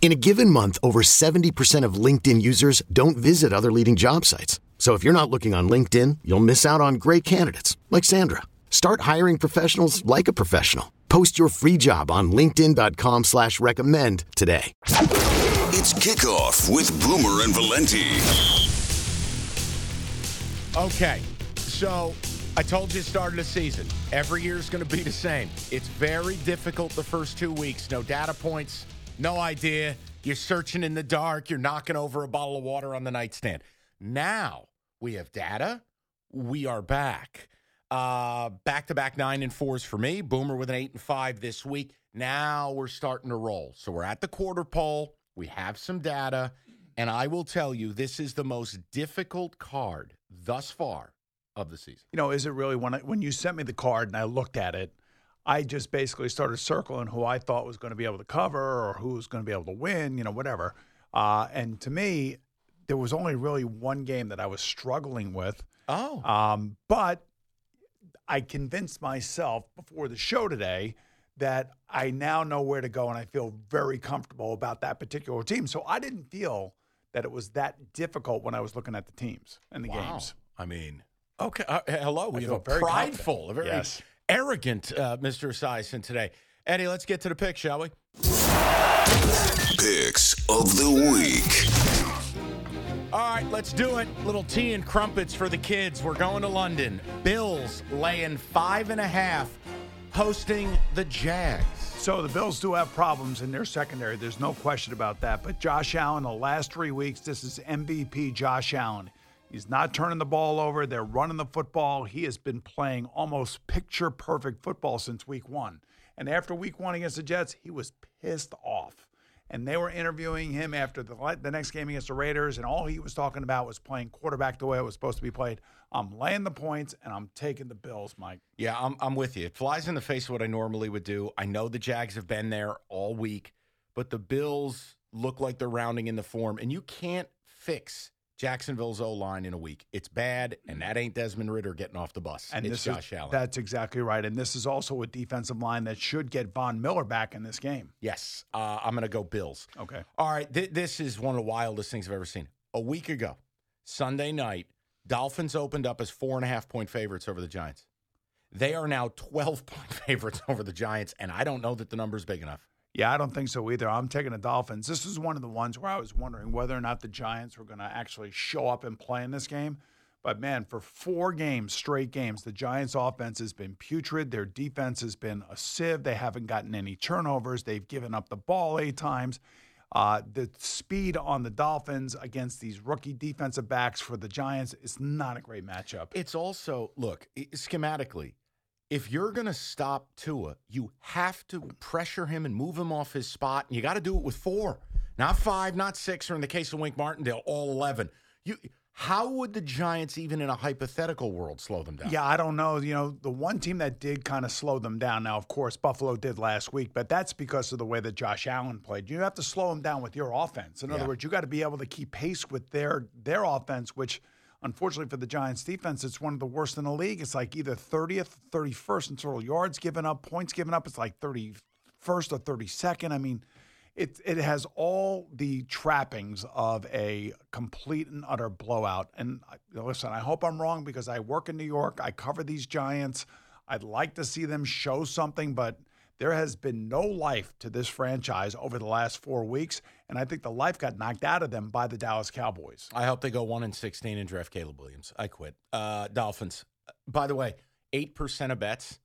In a given month, over 70% of LinkedIn users don't visit other leading job sites. So if you're not looking on LinkedIn, you'll miss out on great candidates like Sandra. Start hiring professionals like a professional. Post your free job on LinkedIn.com slash recommend today. It's kickoff with Boomer and Valenti. Okay, so I told you start of the season. Every year is going to be the same. It's very difficult the first two weeks. No data points, no idea. You're searching in the dark. You're knocking over a bottle of water on the nightstand. Now we have data. We are back. Back to back nine and fours for me. Boomer with an eight and five this week. Now we're starting to roll. So we're at the quarter pole. We have some data. And I will tell you, this is the most difficult card thus far of the season. You know, is it really when I, when you sent me the card and I looked at it, I just basically started circling who I thought was going to be able to cover or who was going to be able to win, you know, whatever. Uh, and to me, there was only really one game that I was struggling with. Oh. Um, but I convinced myself before the show today that I now know where to go and I feel very comfortable about that particular team. So I didn't feel that it was that difficult when I was looking at the teams and the Wow. games. I mean, okay. Uh, hello. We have a very prideful, a very Yes. Arrogant uh, Mr. Esiason today. Eddie, let's get to the pick, shall we? Picks of the week. All right, let's do it. Little tea and crumpets for the kids. We're going to London. Bills laying five and a half, hosting the Jags. So the Bills do have problems in their secondary. There's no question about that. But Josh Allen, the last three weeks, this is MVP Josh Allen. He's not turning the ball over. They're running the football. He has been playing almost picture perfect football since week one. And after week one against the Jets, he was pissed off. And they were interviewing him after the, the next game against the Raiders, and all he was talking about was playing quarterback the way it was supposed to be played. I'm laying the points, and I'm taking the Bills, Mike. Yeah, I'm, I'm with you. It flies in the face of what I normally would do. I know the Jags have been there all week, but the Bills look like they're rounding in the form, and you can't fix Jacksonville's O line in a week. It's bad, and that ain't Desmond Ridder getting off the bus. And it's this Josh is, Allen. That's exactly right. And this is also a defensive line that should get Von Miller back in this game. yes, uh, I'm going to go Bills. Okay. All right, th- this is one of the wildest things I've ever seen. A week ago, Sunday night, Dolphins opened up as four and a half point favorites over the Giants. They are now 12 point favorites over the Giants, and I don't know that the number's big enough. Yeah, I don't think so either. I'm taking the Dolphins. This is one of the ones where I was wondering whether or not the Giants were going to actually show up and play in this game. But man, for four games, straight games, the Giants' offense has been putrid. Their defense has been a sieve. They haven't gotten any turnovers. They've given up the ball eight times. Uh, the speed on the Dolphins against these rookie defensive backs for the Giants is not a great matchup. It's also, look, schematically, if you're going to stop Tua, you have to pressure him and move him off his spot. And you got to do it with four, not five, not six, or in the case of Wink Martindale, all 11. You, how would the Giants, even in a hypothetical world, slow them down? Yeah, I don't know. You know, the one team that did kind of slow them down. Now, of course, Buffalo did last week, but that's because of the way that Josh Allen played. You have to slow them down with your offense. In Yeah. other words, you got to be able to keep pace with their their offense, which unfortunately for the Giants defense, it's one of the worst in the league. It's like either 30th, 31st in total yards given up, points given up. It's like 31st or 32nd. I mean, it it has all the trappings of a complete and utter blowout. And listen, I hope I'm wrong because I work in New York. I cover these Giants. I'd like to see them show something, but there has been no life to this franchise over the last four weeks, and I think the life got knocked out of them by the Dallas Cowboys. I hope they go one and sixteen and draft Caleb Williams. I quit. Uh, Dolphins. By the way, eight percent of bets.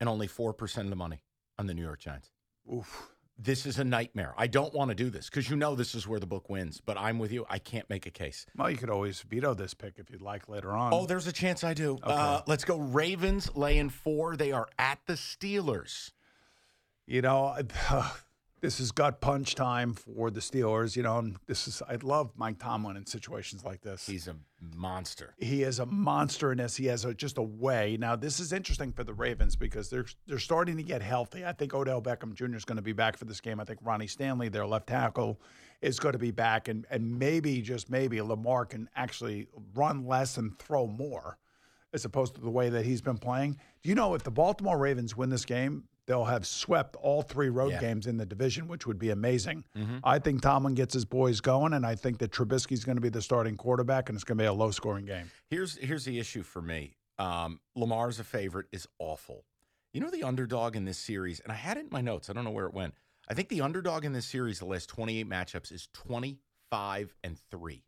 and only 4% of the money on the New York Giants. Oof. This is a nightmare. I don't want to do this because you know this is where the book wins, but I'm with you. I can't make a case. Well, you could always veto this pick if you'd like later on. Oh, there's a chance I do. Uh, let's go Ravens laying four. They are at the Steelers. You know, this is gut punch time for the Steelers. You know, and this is I love Mike Tomlin in situations like this. He's a monster. he is a monster in this. He has a, just a way. Now, this is interesting for the Ravens because they're they're starting to get healthy. I think Odell Beckham Jr. is going to be back for this game. I think Ronnie Stanley, their left tackle, is going to be back, and and maybe just maybe Lamar can actually run less and throw more, as opposed to the way that he's been playing. Do you know if the Baltimore Ravens win this game? They'll have swept all three road Yeah. games in the division, which would be amazing. I think Tomlin gets his boys going, and I think that Trubisky's going to be the starting quarterback, and it's going to be a low scoring game. Here's here's the issue for me. Um, Lamar's a favorite is awful. You know the underdog in this series, and I had it in my notes. I don't know where it went. I think the underdog in this series, the last 28 matchups, is 25 and three.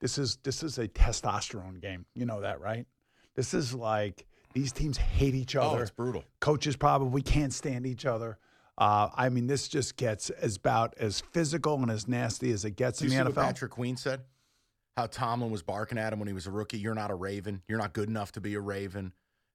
This is this is a testosterone game. You know that, right? This is like these teams hate each other. Oh, other. it's brutal. Coaches probably can't stand each other. Uh, I mean, this just gets as about as physical and as nasty as it gets you in the what NFL. Patrick Queen said? How Tomlin was barking at him when he was a rookie. You're not a Raven. You're not good enough to be a Raven.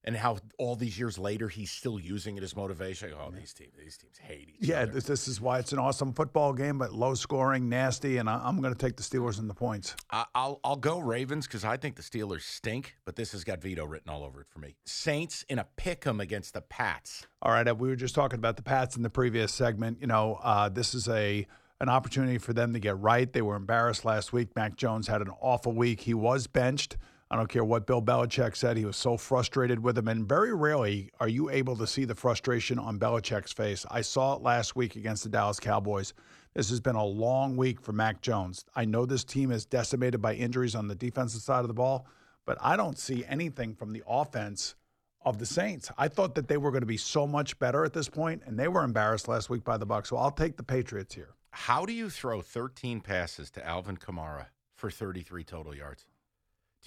And how all these years later he's still using it as motivation. Oh, these teams, these teams hate each yeah, other. this, this is why it's an awesome football game, but low scoring, nasty, and I, I'm going to take the Steelers in the points. I- I'll I'll go Ravens because I think the Steelers stink, but this has got veto written all over it for me. Saints in a pick 'em against the Pats. All right, we were just talking about the Pats in the previous segment. You know, uh, this is a an opportunity for them to get right. They were embarrassed last week. Mac Jones had an awful week. He was benched. I don't care what Bill Belichick said. He was so frustrated with him, and very rarely are you able to see the frustration on Belichick's face. I saw it last week against the Dallas Cowboys. This has been a long week for Mac Jones. I know this team is decimated by injuries on the defensive side of the ball, but I don't see anything from the offense of the Saints. I thought that they were going to be so much better at this point, and they were embarrassed last week by the Bucs. So I'll take the Patriots here. How do you throw 13 passes to Alvin Kamara for 33 total yards?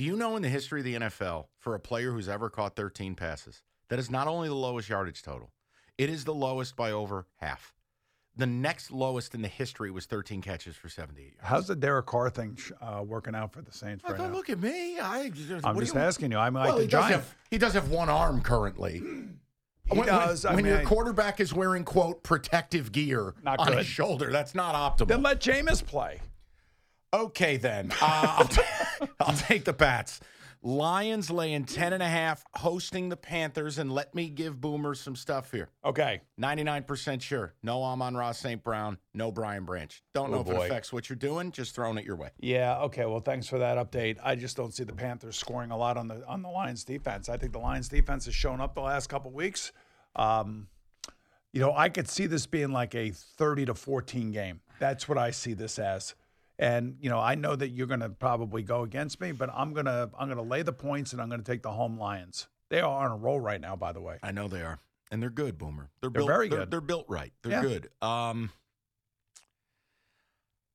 Do you know in the history of the NFL, for a player who's ever caught 13 passes, that is not only the lowest yardage total, it is the lowest by over half. The next lowest in the history was 13 catches for 78 yards. How's the Derek Carr thing uh, working out for the Saints right now? look at me. I, do just you- asking you. I'm like well, the he does, have, he does have one arm currently. He when, does. When, I when mean, your quarterback is wearing quote protective gear Not on his shoulder, that's not optimal. Then let Jameis play. Okay, then. Uh, I'll, t- I'll take the Pats. Lions laying 10 and a half, hosting the Panthers, and let me give Boomer some stuff here. Okay. 99% sure. No Amon-Ra St. Brown, no Brian Branch. Don't know Oh, if boy. it affects what you're doing, just throwing it your way. Yeah. Okay. Well, thanks for that update. I just don't see the Panthers scoring a lot on the on the Lions defense. I think the Lions defense has shown up the last couple weeks. Um, you know, I could see this being like a 30 to 14 game. That's what I see this as. And you know, I know that you're going to probably go against me, but I'm gonna I'm gonna lay the points and I'm going to take the home Lions. They are on a roll right now, by the way. I know they are. And they're good, Boomer. They're, They're built, very they're- good. They're, built right. They're Yeah. good. Um,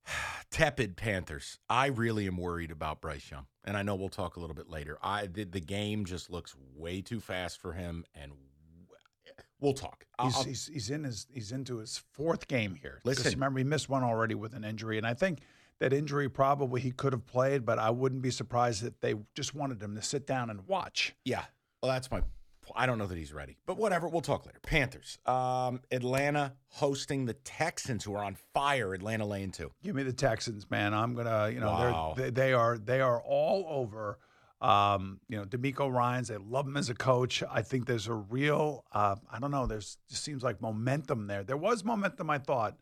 tepid Panthers. I really am worried about Bryce Young, and I know we'll talk a little bit later. I the, the game just looks way too fast for him, and we'll talk. He's, he's he's in his he's into his fourth game here. Listen. Remember he missed one already with an injury, and I think that injury probably he could have played, but I wouldn't be surprised if they just wanted him to sit down and watch. yeah. Well, that's my. I don't know that he's ready, but whatever. We'll talk later. Panthers. Um, Atlanta hosting the Texans, who are on fire. Atlanta laying two. Give me the Texans, man. I'm gonna, you know, Wow. they're, they they are they are all over. Um, you know, DeMeco Ryans. They love him as a coach. I think there's a real, uh, I don't know. There's just seems like momentum there. There was momentum, I thought,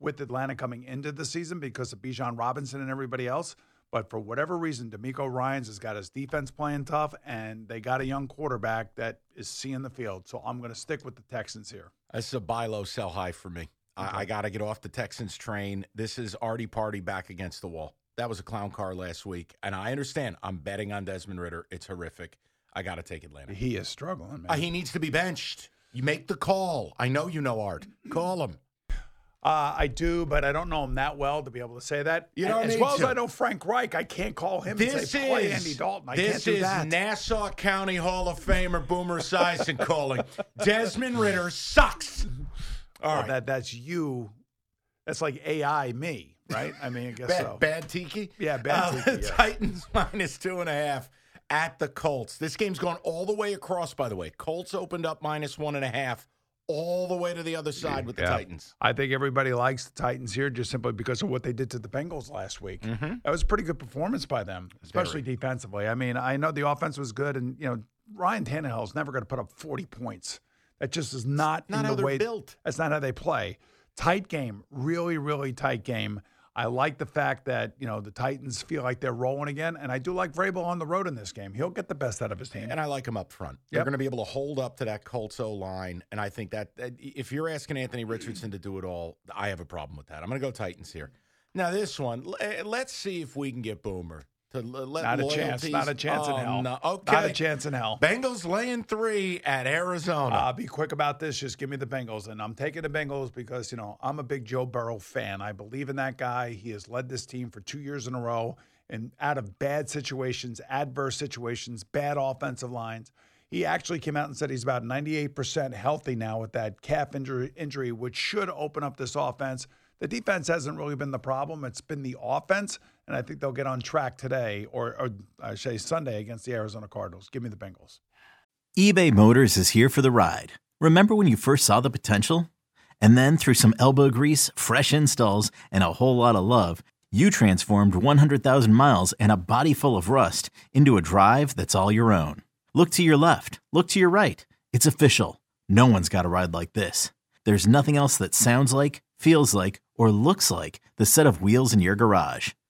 with Atlanta coming into the season because of Bijan Robinson and everybody else. But for whatever reason, DeMeco Ryans has got his defense playing tough, and they got a young quarterback that is seeing the field. So I'm going to stick with the Texans here. This is a buy low, sell high for me. I, I got to get off the Texans train. This is Artie Party back against the wall. That was a clown car last week, and I understand. I'm betting on Desmond Ridder. It's horrific. I got to take Atlanta. He is struggling, man. Uh, he needs to be benched. You make the call. I know you know Art. Call him. Uh, I do, but I don't know him that well to be able to say that. You know, as well as. I know Frank Reich, I can't call him and This say play is Andy Dalton. I this can't do is that. Nassau County Hall of Famer Boomer Esiason calling. Desmond Ridder sucks. All Well, right, that that's you. That's like AI me, right? I mean, I guess bad, so. bad tiki. Yeah, bad Uh, tiki, yeah. Titans minus two and a half at the Colts. This game's gone all the way across. By the way, Colts opened up minus one and a half, all the way to the other side with the Yeah. Titans. I think everybody likes the Titans here just simply because of what they did to the Bengals last week. Mm-hmm. That was a pretty good performance by them, especially defensively. I mean, I know the offense was good, and you know Ryan Tannehill is never going to put up forty points. That just is not, Not in how the they're way. built. That's not how they play. Tight game, really, really tight game. I like the fact that you know the Titans feel like they're rolling again, and I do like Vrabel on the road in this game. He'll get the best out of his team. And I like him up front. They're Yep. going to be able to hold up to that Colts O line. And I think that, that if you're asking Anthony Richardson to do it all, I have a problem with that. I'm going to go Titans here. Now, this one, eh, let's see if we can get Boomer to let not a chance. Not a chance in Oh, hell. no. Okay. Not a chance in hell. Bengals laying three at Arizona. I'll be quick about this. Just give me the Bengals. And I'm taking the Bengals because, you know, I'm a big Joe Burrow fan. I believe in that guy. He has led this team for two years in a row and out of bad situations, adverse situations, bad offensive lines. He actually came out and said he's about 98% healthy now with that calf injury, injury, which should open up this offense. The defense hasn't really been the problem. It's been the offense, and I think they'll get on track today, or, or I say Sunday against the Arizona Cardinals. Give me the Bengals. eBay Motors is here for the ride. Remember when you first saw the potential? And then through some elbow grease, fresh installs, and a whole lot of love, you transformed 100,000 miles and a body full of rust into a drive that's all your own. Look to your left, look to your right. It's official. No one's got a ride like this. There's nothing else that sounds like, feels like, or looks like the set of wheels in your garage.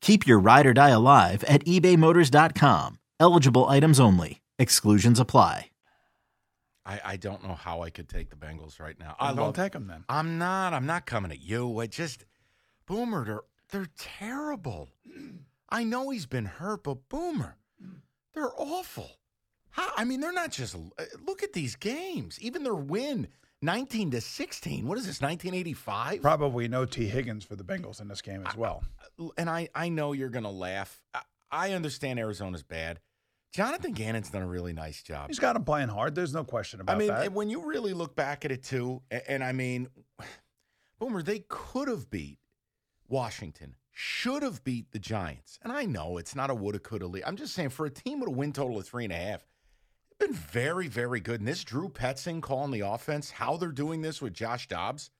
Keep your ride or die alive at ebaymotors.com. Eligible items only. Exclusions apply. I, I don't know how I could take the Bengals right now. I don't take them then. I'm not. I'm not coming at you. I just Boomer. They're they're terrible. I know he's been hurt, but Boomer, they're awful. How, I mean, they're not just. uh, Look at these games. Even their win, nineteen to sixteen. What is this? Nineteen eighty five. Probably no Tee Higgins for the Bengals in this game as well. And I I know you're gonna laugh. I, I understand Arizona's bad. Jonathan Gannon's done a really nice job. He's got him playing hard. There's no question about that. I mean, that. when you really look back at it too, and, and I mean, Boomer, they could have beat Washington, should have beat the Giants. And I know it's not a woulda, coulda, lead. I'm just saying, for a team with a win total of three and a half, been very, very good. And this Drew Petzing calling the offense, how they're doing this with Josh Dobbs,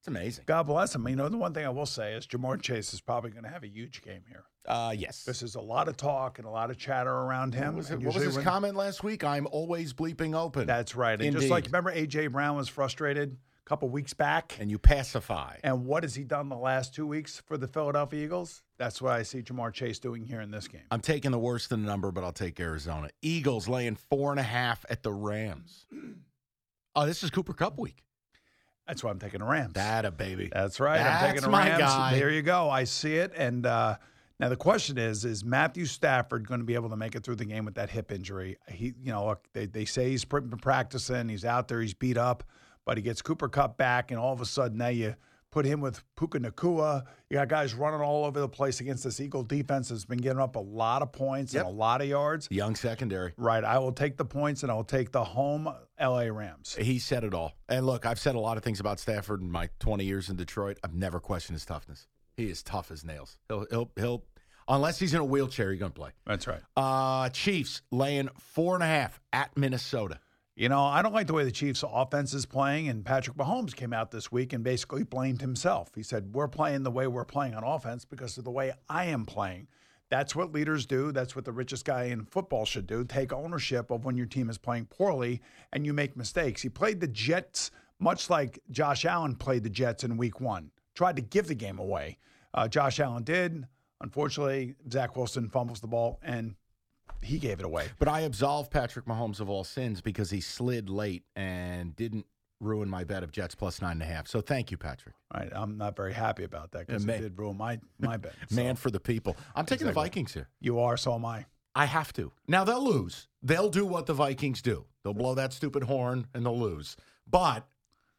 it's amazing. God bless him. You know, the one thing I will say is Ja'Marr Chase is probably going to have a huge game here. Uh, yes. This is a lot of talk and a lot of chatter around him. What was, it, what was his when- comment last week? I'm always bleeping open. That's right. And just like remember, AJ Brown was frustrated a couple weeks back. and you pacify. And what has he done the last two weeks for the Philadelphia Eagles? That's what I see Ja'Marr Chase doing here in this game. I'm taking the worst in the number, but I'll take Arizona. Eagles laying four and a half at the Rams. Oh, this is Cooper Kupp week. That's why I'm taking the Rams. That a baby. That's right. I'm That's taking the my Rams. guy. There you go. I see it. And uh, now the question is: Is Matthew Stafford going to be able to make it through the game with that hip injury? He, you know, look, they, they say he's practicing. He's out there. He's beat up, but he gets Cooper Kupp back, and all of a sudden now you put him with Puka Nacua. You got guys running all over the place against this Eagle defense that's been getting up a lot of points Yep. and a lot of yards. Young secondary. Right. I will take the points, and I will take the home LA Rams. He said it all. And look, I've said a lot of things about Stafford in my 20 years in Detroit. I've never questioned his toughness. He is tough as nails. He'll, he'll, he'll unless he's in a wheelchair, he's going to play. That's right. Uh, Chiefs laying four and a half at Minnesota. You know, I don't like the way the Chiefs' offense is playing, and Patrick Mahomes came out this week and basically blamed himself. He said, We're playing the way we're playing on offense because of the way I am playing. That's what leaders do. That's what the richest guy in football should do. Take ownership of when your team is playing poorly and you make mistakes. He played the Jets much like Josh Allen played the Jets in week one, tried to give the game away. Uh, Josh Allen did. Unfortunately, Zach Wilson fumbles the ball and he gave it away. But I absolve Patrick Mahomes of all sins because he slid late and didn't ruin my bet of Jets plus nine and a half. So thank you, Patrick. Right, I'm not very happy about that because it did ruin my my bet. So Man for the people. I'm taking the Vikings here. you are, so am I. I have to. Now they'll lose. They'll do what the Vikings do. They'll blow that stupid horn and they'll lose. But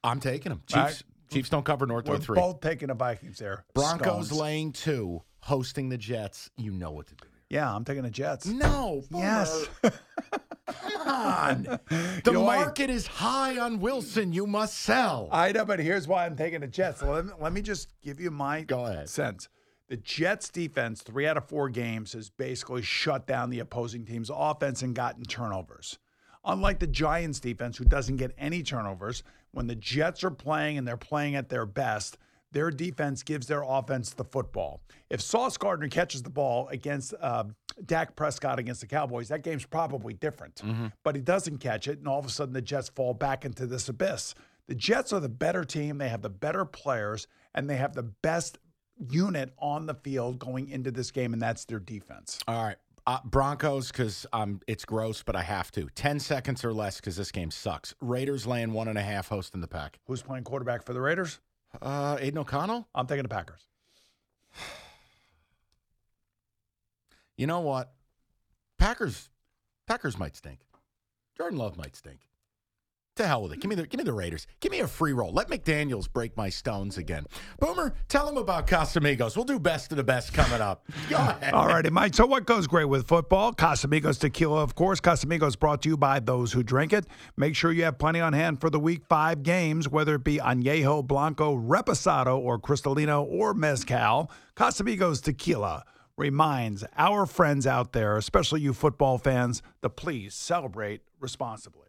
I'm taking them. Chiefs. Right. Chiefs don't cover North We're three. both taking the Vikings there. Broncos Stones. laying two, hosting the Jets. You know what to do. Yeah, I'm taking the Jets. No. Yes. Come on. The You know market is high on Wilson. You must sell. I know, but here's why I'm taking the Jets. Let me, let me just give you my Go ahead. sense. The Jets defense, three out of four games, has basically shut down the opposing team's offense and gotten turnovers. Unlike the Giants defense, who doesn't get any turnovers, when the Jets are playing and they're playing at their best, their defense gives their offense the football. If Sauce Gardner catches the ball against uh, Dak Prescott against the Cowboys, that game's probably different. But he doesn't catch it, and all of a sudden the Jets fall back into this abyss. The Jets are the better team. They have the better players, and they have the best unit on the field going into this game, and that's their defense. All right. Uh, Broncos, because um, it's gross, but I have to. 10 seconds or less because this game sucks. Raiders laying one and a half, hosting the pack. Who's playing quarterback for the Raiders? Uh, Aidan O'Connell? I'm taking the Packers. You know what? Packers Packers might stink. Jordan Love might stink. To hell with it. Give me the give me the Raiders. Give me a free roll. Let McDaniels break my stones again. Boomer, tell him about Casamigos. We'll do best of the best coming up. Go ahead. All righty, Mike. So, what goes great with football? Casamigos tequila, of course. Casamigos brought to you by those who drink it. Make sure you have plenty on hand for the week five games, whether it be Añejo, Blanco, Reposado, or Cristalino, or Mezcal. Casamigos tequila reminds our friends out there, especially you football fans, to please celebrate responsibly.